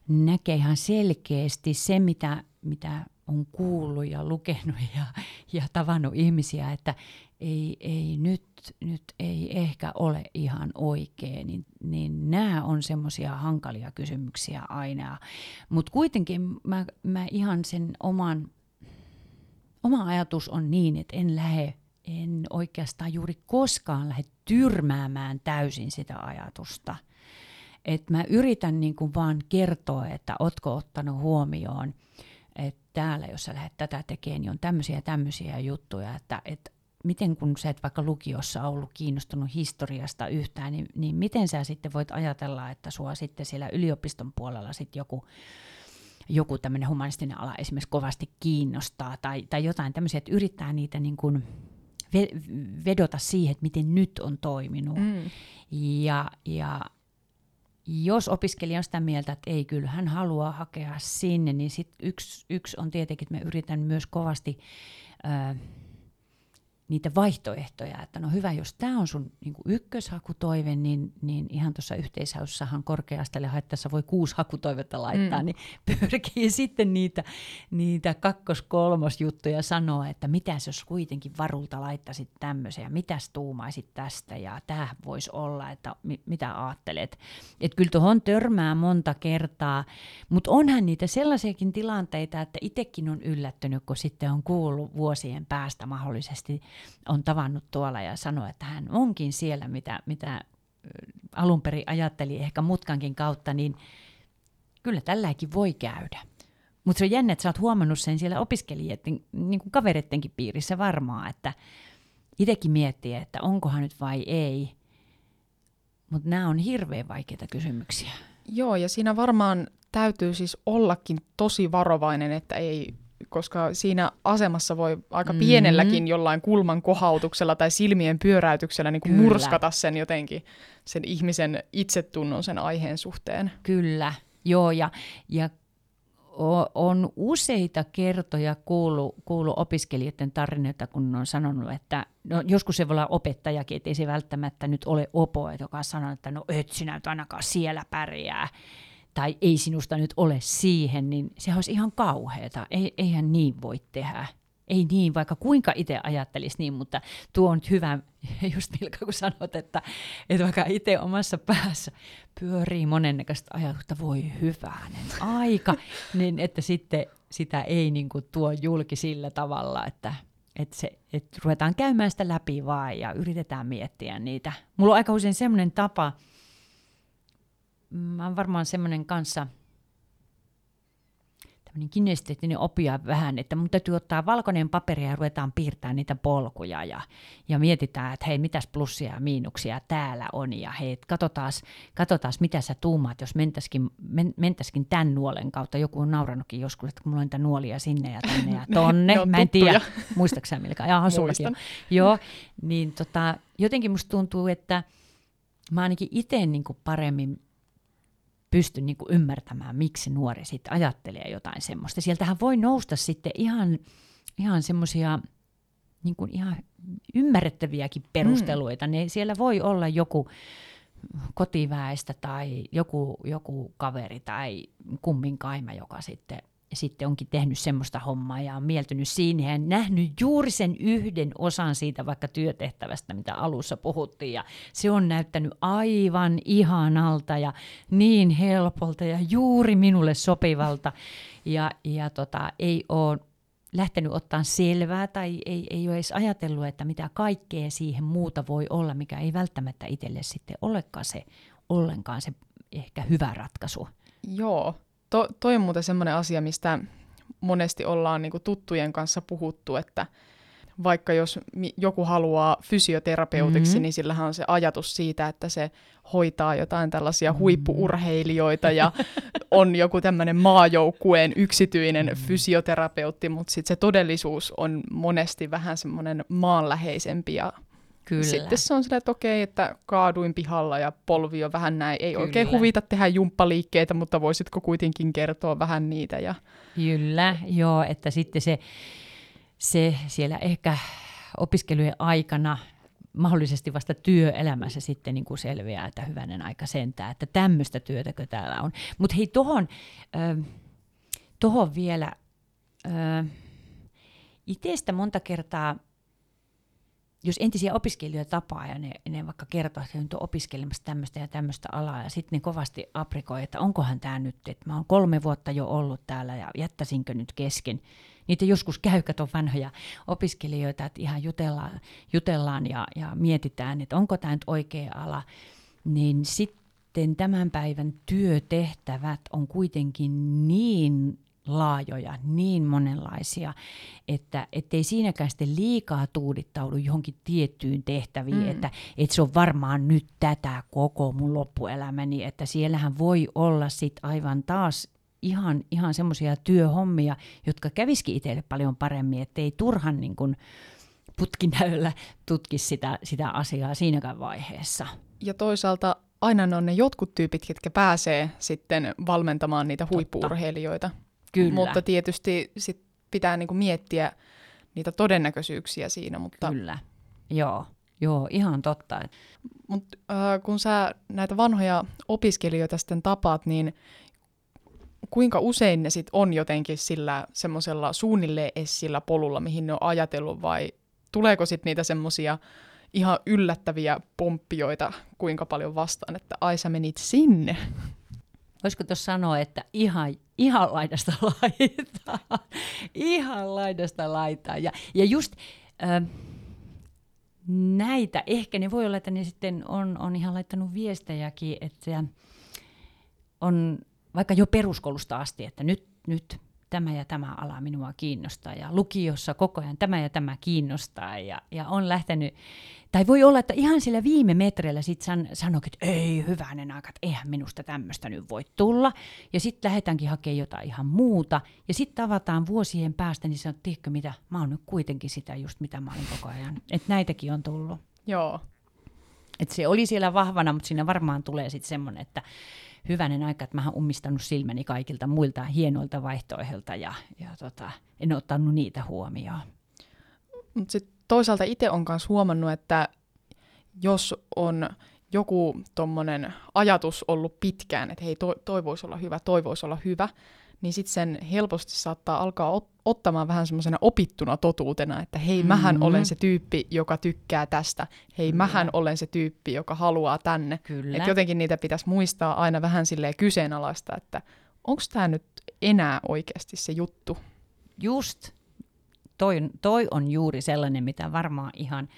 näkee ihan selkeästi se, mitä, mitä on kuullut ja lukenut ja, ja tavannut ihmisiä, että ei, ei nyt, nyt ei ehkä ole ihan oikein, niin, niin nämä on semmoisia hankalia kysymyksiä aina. Mutta kuitenkin mä, mä ihan sen oman, oma ajatus on niin, että en lähde, en oikeastaan juuri koskaan lähde tyrmäämään täysin sitä ajatusta. Et mä yritän niin kuin vaan kertoa, että ootko ottanut huomioon, että täällä, jos sä lähdet tätä tekemään, niin on tämmöisiä tämmöisiä juttuja, että, että miten kun sä et vaikka lukiossa ollut kiinnostunut historiasta yhtään, niin, niin miten sä sitten voit ajatella, että sua sitten siellä yliopiston puolella sitten joku, joku tämmöinen humanistinen ala esimerkiksi kovasti kiinnostaa tai, tai jotain tämmöisiä, että yrittää niitä niin kuin vedota siihen, että miten nyt on toiminut. Mm. Ja, ja jos opiskelija on sitä mieltä, että ei, kyllä hän haluaa hakea sinne, niin sit yksi, yksi on tietenkin, että me yritän myös kovasti... Ö, niitä vaihtoehtoja, että no hyvä, jos tämä on sun niin ykköshakutoive, niin, niin ihan tuossa yhteishaussahan korkeastalle haettaessa voi kuusi hakutoivetta laittaa, mm. niin pyrkii sitten niitä, niitä kakkos-kolmos juttuja sanoa, että mitä jos kuitenkin varulta laittaisit tämmöisen ja mitäs tuumaisit tästä ja tämä voisi olla, että mi, mitä ajattelet. Että kyllä tuohon törmää monta kertaa, mutta onhan niitä sellaisiakin tilanteita, että itsekin on yllättynyt, kun sitten on kuullut vuosien päästä mahdollisesti on tavannut tuolla ja sanoi, että hän onkin siellä, mitä, mitä alun perin ajatteli ehkä mutkankin kautta, niin kyllä tälläkin voi käydä. Mutta se on jännä, että sä oot huomannut sen siellä opiskelijoiden, niin kuin kaverittenkin piirissä varmaan, että itsekin miettii, että onkohan nyt vai ei. Mutta nämä on hirveän vaikeita kysymyksiä.
Joo, ja siinä varmaan täytyy siis ollakin tosi varovainen, että ei koska siinä asemassa voi aika mm-hmm. pienelläkin jollain kulman kohautuksella tai silmien pyöräytyksellä niin kuin murskata sen jotenkin, sen ihmisen itsetunnon sen aiheen suhteen.
Kyllä, joo, ja, ja on useita kertoja kuulu, kuulu opiskelijoiden tarinoita, kun on sanonut, että no, joskus se voi olla opettajakin, ettei se välttämättä nyt ole opo, joka sanoo, että no et sinä nyt ainakaan siellä pärjää tai ei sinusta nyt ole siihen, niin se olisi ihan kauheata. Ei, eihän niin voi tehdä. ei niin, vaikka kuinka itse ajattelisi niin, mutta tuo on hyvä, just Milka, kun sanot, että, että vaikka itse omassa päässä pyörii monennäköistä ajatusta, voi hyvänen aika, niin että sitten sitä ei niin kuin tuo julki sillä tavalla, että, että, se, että ruvetaan käymään sitä läpi vaan ja yritetään miettiä niitä. Mulla on aika usein semmoinen tapa, mä oon varmaan semmoinen kanssa – tämmöinen kinesteettinen opia vähän, että mun täytyy ottaa valkoinen paperi ja ruvetaan piirtämään niitä polkuja ja, ja mietitään, että hei, mitäs plussia ja miinuksia täällä on ja hei, katsotaan, katsotaan mitä sä tuumaat, jos mentäisikin, men, mentäisikin tämän nuolen kautta. Joku on naurannutkin joskus, että kun mulla on niitä nuolia sinne ja tänne ja tonne.
ne, ne
Mä en tiedä, muistaaksä Milka? Jaha, sullakin. Joo, niin tota, jotenkin musta tuntuu, että mä ainakin itse niin paremmin pysty niin kuin ymmärtämään, miksi nuori sitten ajattelee jotain semmoista. Sieltähän voi nousta sitten ihan, ihan semmoisia niin kuin ihan ymmärrettäviäkin perusteluita. Mm. Ne, siellä voi olla joku kotiväestä tai joku, joku kaveri tai kummin kaima, joka sitten ja sitten onkin tehnyt semmoista hommaa ja on mieltynyt siinä ja nähnyt juuri sen yhden osan siitä vaikka työtehtävästä, mitä alussa puhuttiin. Ja se on näyttänyt aivan ihanalta ja niin helpolta ja juuri minulle sopivalta. Ja, ja tota, ei ole lähtenyt ottaa selvää tai ei, ei ole edes ajatellut, että mitä kaikkea siihen muuta voi olla, mikä ei välttämättä itselle sitten olekaan se ollenkaan se ehkä hyvä ratkaisu.
Joo, to, toi on muuten semmoinen asia, mistä monesti ollaan niin tuttujen kanssa puhuttu, että vaikka jos joku haluaa fysioterapeutiksi, mm-hmm. niin sillähän on se ajatus siitä, että se hoitaa jotain tällaisia mm-hmm. huippuurheilijoita ja on joku tämmöinen maajoukkueen yksityinen mm-hmm. fysioterapeutti, mutta sitten se todellisuus on monesti vähän semmoinen maanläheisempi ja Kyllä. Sitten se on silleen, että okei, että kaaduin pihalla ja polvi on vähän näin. Ei Kyllä. oikein huvita tehdä jumppaliikkeitä, mutta voisitko kuitenkin kertoa vähän niitä? Ja...
Kyllä, joo, että sitten se, se siellä ehkä opiskelujen aikana mahdollisesti vasta työelämässä sitten niin kuin selviää, että hyvänen aika sentää, että tämmöistä työtäkö täällä on. Mutta hei, tohon, äh, tohon vielä, äh, itsestä monta kertaa jos entisiä opiskelijoita tapaa ja ne, ne vaikka kertoo, että nyt on opiskelemassa tämmöistä ja tämmöistä alaa, ja sitten ne kovasti aprikoi, että onkohan tämä nyt, että mä oon kolme vuotta jo ollut täällä ja jättäisinkö nyt kesken. Niitä joskus käy, on vanhoja opiskelijoita, että ihan jutellaan, jutellaan ja, ja mietitään, että onko tämä nyt oikea ala, niin sitten tämän päivän työtehtävät on kuitenkin niin laajoja, niin monenlaisia, että ettei siinäkään sitten liikaa tuudittaudu johonkin tiettyyn tehtäviin, mm. että, että se on varmaan nyt tätä koko mun loppuelämäni, että siellähän voi olla sitten aivan taas ihan, ihan semmoisia työhommia, jotka käviskin itselle paljon paremmin, ettei turhan niin kuin putkinäöllä tutkisi sitä, sitä asiaa siinäkään vaiheessa.
Ja toisaalta aina on ne jotkut tyypit, jotka pääsee sitten valmentamaan niitä huippuurheilijoita.
Kyllä.
Mutta tietysti sit pitää niinku miettiä niitä todennäköisyyksiä siinä. Mutta...
Kyllä, joo. Joo, ihan totta.
Mutta äh, kun sä näitä vanhoja opiskelijoita sitten tapaat, niin kuinka usein ne sitten on jotenkin sillä semmoisella suunnilleen sillä polulla, mihin ne on ajatellut, vai tuleeko sitten niitä semmoisia ihan yllättäviä pomppioita kuinka paljon vastaan, että ai sä menit sinne?
Voisiko tuossa sanoa, että ihan, ihan laidasta laitaa, ihan laidasta laitaa. Ja, ja just äh, näitä, ehkä ne voi olla, että ne sitten on, on ihan laittanut viestejäkin, että on vaikka jo peruskoulusta asti, että nyt, nyt tämä ja tämä ala minua kiinnostaa ja lukiossa koko ajan tämä ja tämä kiinnostaa ja, ja on lähtenyt, tai voi olla, että ihan sillä viime metreillä sit san, sanoo, että ei hyvänen aika, että eihän minusta tämmöistä nyt voi tulla ja sitten lähdetäänkin hakemaan jotain ihan muuta ja sitten tavataan vuosien päästä, niin sanoo, tiedätkö mitä, mä oon nyt kuitenkin sitä just mitä mä olin koko ajan, että näitäkin on tullut.
Joo.
Et se oli siellä vahvana, mutta siinä varmaan tulee sitten semmoinen, että hyvänen aika, että mä oon ummistanut silmäni kaikilta muilta hienoilta vaihtoehdoilta ja, ja tota, en ottanut niitä huomioon.
Mutta sitten toisaalta itse on myös huomannut, että jos on joku tuommoinen ajatus ollut pitkään, että hei, toi, toi voisi olla hyvä, toi voisi olla hyvä, niin sitten sen helposti saattaa alkaa ot- ottamaan vähän semmoisena opittuna totuutena, että hei, mm-hmm. mähän olen se tyyppi, joka tykkää tästä, hei, Kyllä. mähän olen se tyyppi, joka haluaa tänne.
Kyllä.
Et jotenkin niitä pitäisi muistaa aina vähän silleen kyseenalaista, että onko tämä nyt enää oikeasti se juttu.
Just. Toi, toi on juuri sellainen, mitä varmaan ihan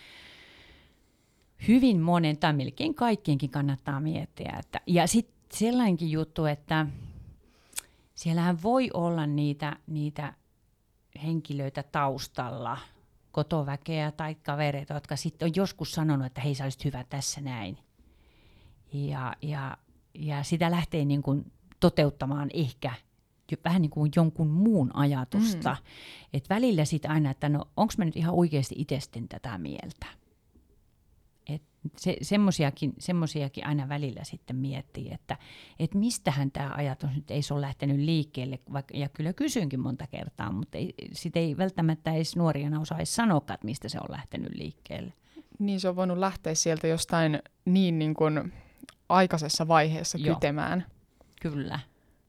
hyvin monen tai melkein kaikkienkin kannattaa miettiä. Että, ja sitten sellainenkin juttu, että siellähän voi olla niitä, niitä henkilöitä taustalla, kotoväkeä tai kavereita, jotka sitten on joskus sanonut, että hei sä olisit hyvä tässä näin. Ja, ja, ja sitä lähtee niin kuin toteuttamaan ehkä vähän niin kuin jonkun muun ajatusta. Mm. Että välillä sitten aina, että no onko mä nyt ihan oikeasti itse tätä mieltä. Se, semmosiakin, semmosiakin aina välillä sitten miettii, että et mistähän tämä ajatus nyt ei ole lähtenyt liikkeelle, vaikka, ja kyllä kysynkin monta kertaa, mutta ei, sit ei välttämättä edes nuorina osaisi sanoa, että mistä se on lähtenyt liikkeelle.
Niin se on voinut lähteä sieltä jostain niin, niin kuin aikaisessa vaiheessa Joo. kytemään.
Kyllä.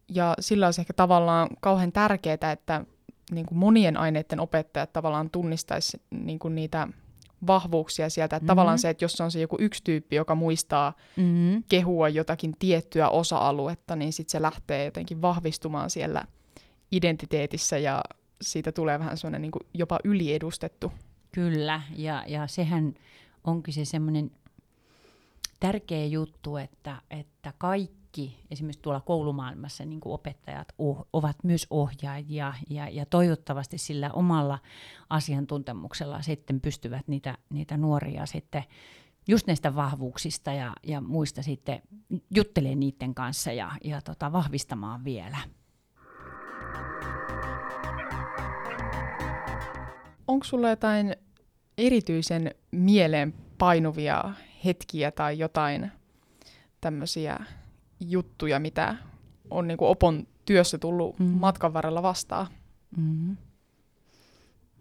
Ja sillä olisi ehkä tavallaan kauhean tärkeää, että niin kuin monien aineiden opettajat tavallaan tunnistaisi niin kuin niitä vahvuuksia sieltä. Että mm-hmm. tavallaan se, että jos on se joku yksi tyyppi, joka muistaa mm-hmm. kehua jotakin tiettyä osa-aluetta, niin sitten se lähtee jotenkin vahvistumaan siellä identiteetissä ja siitä tulee vähän semmoinen niin jopa yliedustettu.
Kyllä, ja, ja sehän onkin se semmoinen tärkeä juttu, että, että kaikki kaikki esimerkiksi tuolla koulumaailmassa niin kuin opettajat oh, ovat myös ohjaajia ja, ja toivottavasti sillä omalla asiantuntemuksella sitten pystyvät niitä, niitä nuoria sitten just näistä vahvuuksista ja, ja muista sitten juttelee niiden kanssa ja, ja tota, vahvistamaan vielä.
Onko sulla jotain erityisen mieleen painuvia hetkiä tai jotain tämmöisiä juttuja, mitä on niin kuin Opon työssä tullut mm. matkan varrella vastaan. Mm.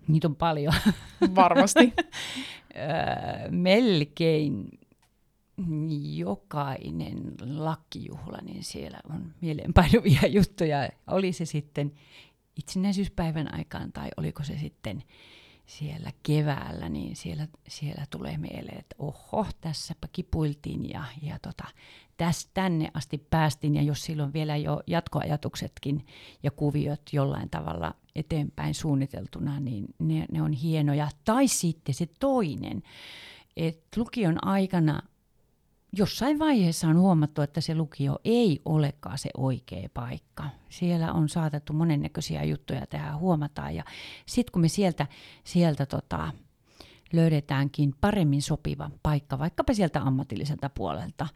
Niitä on paljon.
Varmasti.
melkein jokainen lakkijuhla, niin siellä on mieleenpainuvia juttuja. Oli se sitten itsenäisyyspäivän aikaan tai oliko se sitten siellä keväällä, niin siellä, siellä tulee mieleen, että oho, tässäpä kipuiltiin ja, ja tota, täs, tänne asti päästiin. Ja jos silloin vielä jo jatkoajatuksetkin ja kuviot jollain tavalla eteenpäin suunniteltuna, niin ne, ne on hienoja. Tai sitten se toinen, että lukion aikana jossain vaiheessa on huomattu, että se lukio ei olekaan se oikea paikka. Siellä on saatettu monennäköisiä juttuja tähän huomataan ja sitten kun me sieltä, sieltä tota, löydetäänkin paremmin sopiva paikka, vaikkapa sieltä ammatilliselta puolelta,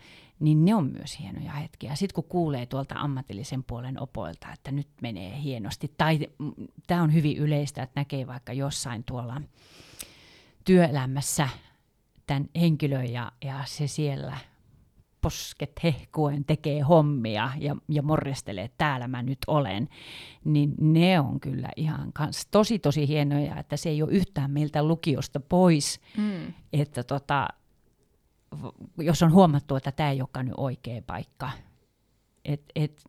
niin ne on myös hienoja hetkiä. Sitten kun kuulee tuolta ammatillisen puolen opoilta, että nyt menee hienosti, tai tämä on hyvin yleistä, että näkee vaikka jossain tuolla työelämässä tämän henkilön ja, ja se siellä posket hehkuen tekee hommia ja, ja morjestelee, että täällä mä nyt olen, niin ne on kyllä ihan kans tosi tosi hienoja, että se ei ole yhtään meiltä lukiosta pois, mm. että tota, jos on huomattu, että tämä ei olekaan nyt oikea paikka. Et, et,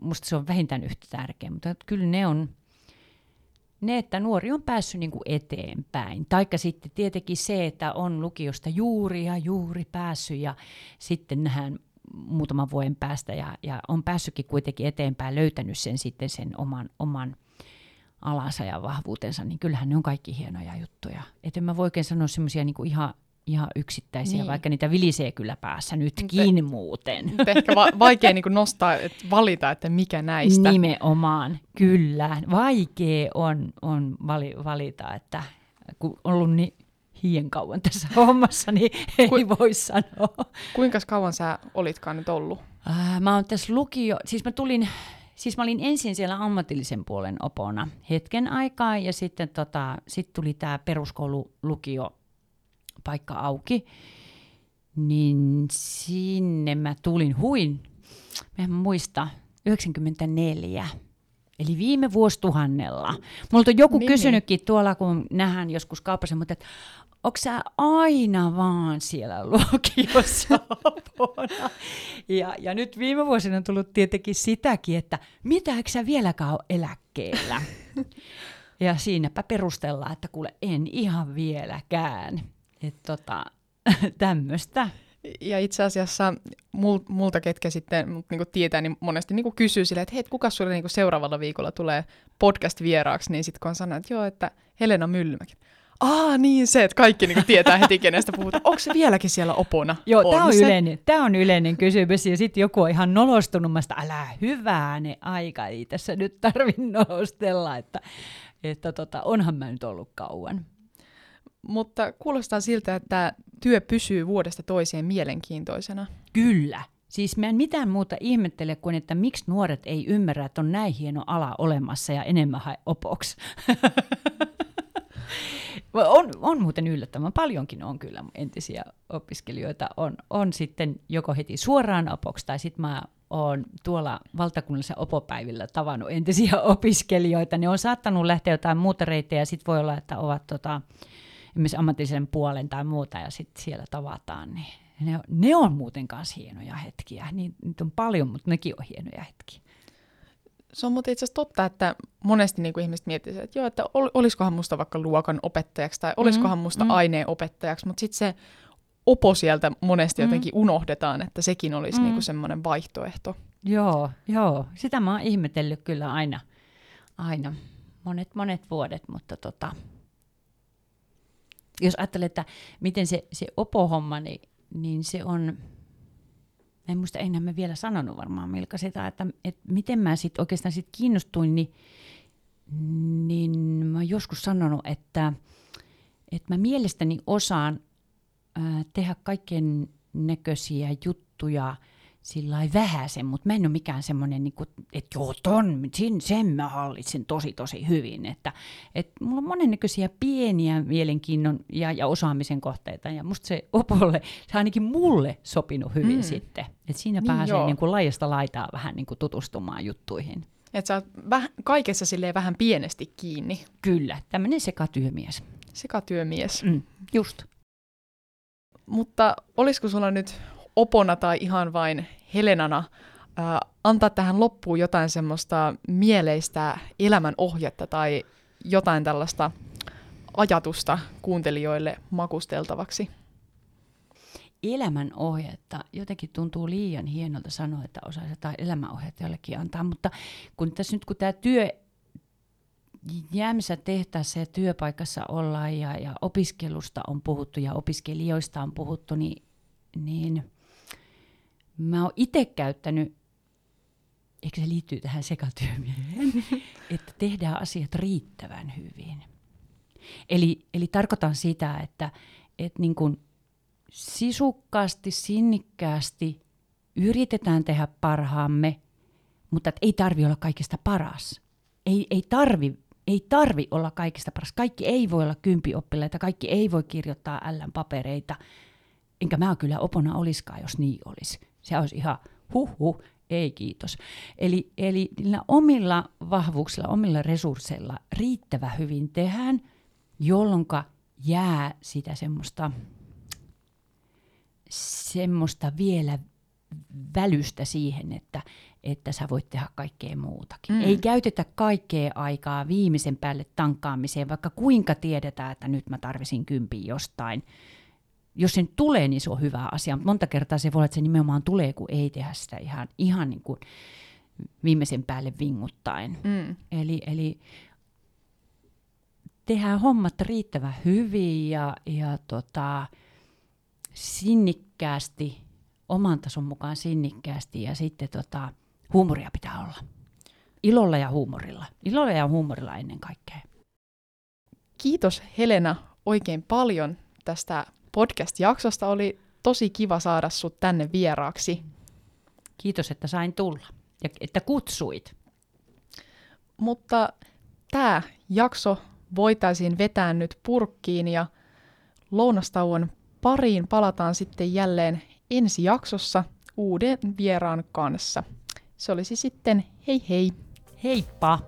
musta se on vähintään yhtä tärkeä, mutta kyllä ne on, ne, että nuori on päässyt niin kuin eteenpäin. Taikka sitten tietenkin se, että on lukiosta juuri ja juuri päässyt ja sitten nähdään muutaman vuoden päästä ja, ja on päässytkin kuitenkin eteenpäin, löytänyt sen sitten sen oman, oman alansa ja vahvuutensa, niin kyllähän ne on kaikki hienoja juttuja. Että mä voi oikein sanoa semmoisia niin ihan ihan yksittäisiä, niin. vaikka niitä vilisee kyllä päässä nytkin Te, muuten.
Mutta ehkä va- vaikea niin nostaa, että valita, että mikä näistä.
Nimenomaan, kyllä. Vaikea on, on vali, valita, että kun on ollut niin hien kauan tässä hommassa, niin ei Ku, voi sanoa.
Kuinka kauan sä olitkaan nyt ollut?
Äh, mä oon tässä lukio, siis mä tulin Siis mä olin ensin siellä ammatillisen puolen opona hetken aikaa ja sitten tota, sit tuli tämä peruskoululukio paikka auki, niin sinne mä tulin, huin, mä en muista, 94. Eli viime vuosituhannella. Multa on joku niin, kysynytkin niin. tuolla, kun nähdään joskus kaupassa, mutta että onko sä aina vaan siellä lukiossa apona? Ja, ja nyt viime vuosina on tullut tietenkin sitäkin, että mitä eikö sä vieläkään ole eläkkeellä? Ja siinäpä perustellaan, että kuule en ihan vieläkään. Että tota, tämmöistä.
Ja itse asiassa mul, multa, ketkä sitten niin tietää, niin monesti niin kysyy silleen, että hei, kuka sulle niin seuraavalla viikolla tulee podcast-vieraaksi, niin sitten kun on sanonut, että joo, että Helena Myllymäki. Aa, niin se, että kaikki niin tietää heti, kenestä puhutaan. Onko se vieläkin siellä opona?
Joo, tämä on, yleinen, tää on yleinen kysymys. Ja sitten joku on ihan nolostunut, että älä hyvää ne aika, ei tässä nyt tarvitse nolostella, että, että tota, onhan mä nyt ollut kauan.
Mutta kuulostaa siltä, että työ pysyy vuodesta toiseen mielenkiintoisena.
Kyllä. Siis mä en mitään muuta ihmettele kuin, että miksi nuoret ei ymmärrä, että on näin hieno ala olemassa ja enemmän hae opoksi. on, on muuten yllättävän paljonkin on kyllä entisiä opiskelijoita. On, on sitten joko heti suoraan opoksi tai sitten mä oon tuolla valtakunnallisella opopäivillä tavannut entisiä opiskelijoita. Ne on saattanut lähteä jotain muuta reittejä ja sitten voi olla, että ovat tota, esimerkiksi ammatillisen puolen tai muuta ja sitten siellä tavataan. Niin ne, ne on muuten kanssa hienoja hetkiä. Niitä on paljon, mutta nekin on hienoja hetkiä
se on muuten itse asiassa totta, että monesti niin kuin ihmiset miettivät, että joo, että ol, olisikohan musta vaikka luokan opettajaksi tai olisikohan mm, musta mm. aineen opettajaksi, mutta sitten se opo sieltä monesti mm. jotenkin unohdetaan, että sekin olisi mm. niin kuin semmoinen vaihtoehto.
Joo, joo. Sitä mä oon ihmetellyt kyllä aina, aina monet, monet vuodet, mutta tota, jos ajattelee, että miten se, se opo-homma, niin, niin se on, en muista, enää mä vielä sanonut varmaan Milka sitä, että, että miten mä sitten oikeastaan sit kiinnostuin, niin, niin mä oon joskus sanonut, että, että mä mielestäni osaan tehdä kaiken näköisiä juttuja – sillä vähäisen, mutta mä en ole mikään semmoinen, niin että joo, ton, sen, sen mä hallitsen tosi tosi hyvin. Että, että mulla on monennäköisiä pieniä mielenkiinnon ja, ja osaamisen kohteita, ja musta se Opolle, se ainakin mulle sopinut hyvin mm. sitten. Että siinä niin pääsee niin kuin laajasta laitaa vähän niin kuin tutustumaan juttuihin.
Että sä oot väh- kaikessa silleen vähän pienesti kiinni.
Kyllä, tämmöinen sekatyömies.
Sekatyömies.
Mm, just.
Mutta olisiko sulla nyt opona tai ihan vain Helenana äh, antaa tähän loppuun jotain semmoista mieleistä elämän ohjetta tai jotain tällaista ajatusta kuuntelijoille makusteltavaksi?
Elämän ohjetta. Jotenkin tuntuu liian hienolta sanoa, että osaisi jotain elämänohjetta jollekin antaa, mutta kun tässä nyt kun tämä työ jäämisessä tehtäessä ja työpaikassa ollaan ja, ja opiskelusta on puhuttu ja opiskelijoista on puhuttu, niin, niin Mä oon itse käyttänyt, eikö se liittyy tähän sekatyömiehen, että tehdään asiat riittävän hyvin. Eli, eli tarkoitan sitä, että, että niin kuin sisukkaasti, sinnikkäästi yritetään tehdä parhaamme, mutta että ei tarvi olla kaikista paras. Ei, ei, tarvi, ei tarvi olla kaikista paras. Kaikki ei voi olla kympioppilaita, kaikki ei voi kirjoittaa ällän-papereita. Enkä mä kyllä opona oliskaan, jos niin olisi. Se olisi ihan huhu, ei kiitos. Eli, eli niillä omilla vahvuuksilla, omilla resursseilla riittävä hyvin tehdään, jolloin jää sitä semmoista, semmoista vielä välystä siihen, että, että sä voit tehdä kaikkea muutakin. Mm. Ei käytetä kaikkea aikaa viimeisen päälle tankkaamiseen, vaikka kuinka tiedetään, että nyt mä tarvisin kympiä jostain jos sen tulee, niin se on hyvä asia. Mutta monta kertaa se voi olla, että se nimenomaan tulee, kun ei tehdä sitä ihan, ihan niin kuin viimeisen päälle vinguttaen. Mm. Eli, eli tehdään hommat riittävän hyvin ja, ja tota, sinnikkäästi, oman tason mukaan sinnikkäästi ja sitten tota, huumoria pitää olla. Ilolla ja huumorilla. Ilolla ja huumorilla ennen kaikkea.
Kiitos Helena oikein paljon tästä podcast-jaksosta. Oli tosi kiva saada sut tänne vieraaksi.
Kiitos, että sain tulla ja että kutsuit.
Mutta tämä jakso voitaisiin vetää nyt purkkiin ja lounastauon pariin palataan sitten jälleen ensi jaksossa uuden vieraan kanssa. Se olisi sitten hei hei.
Heippa!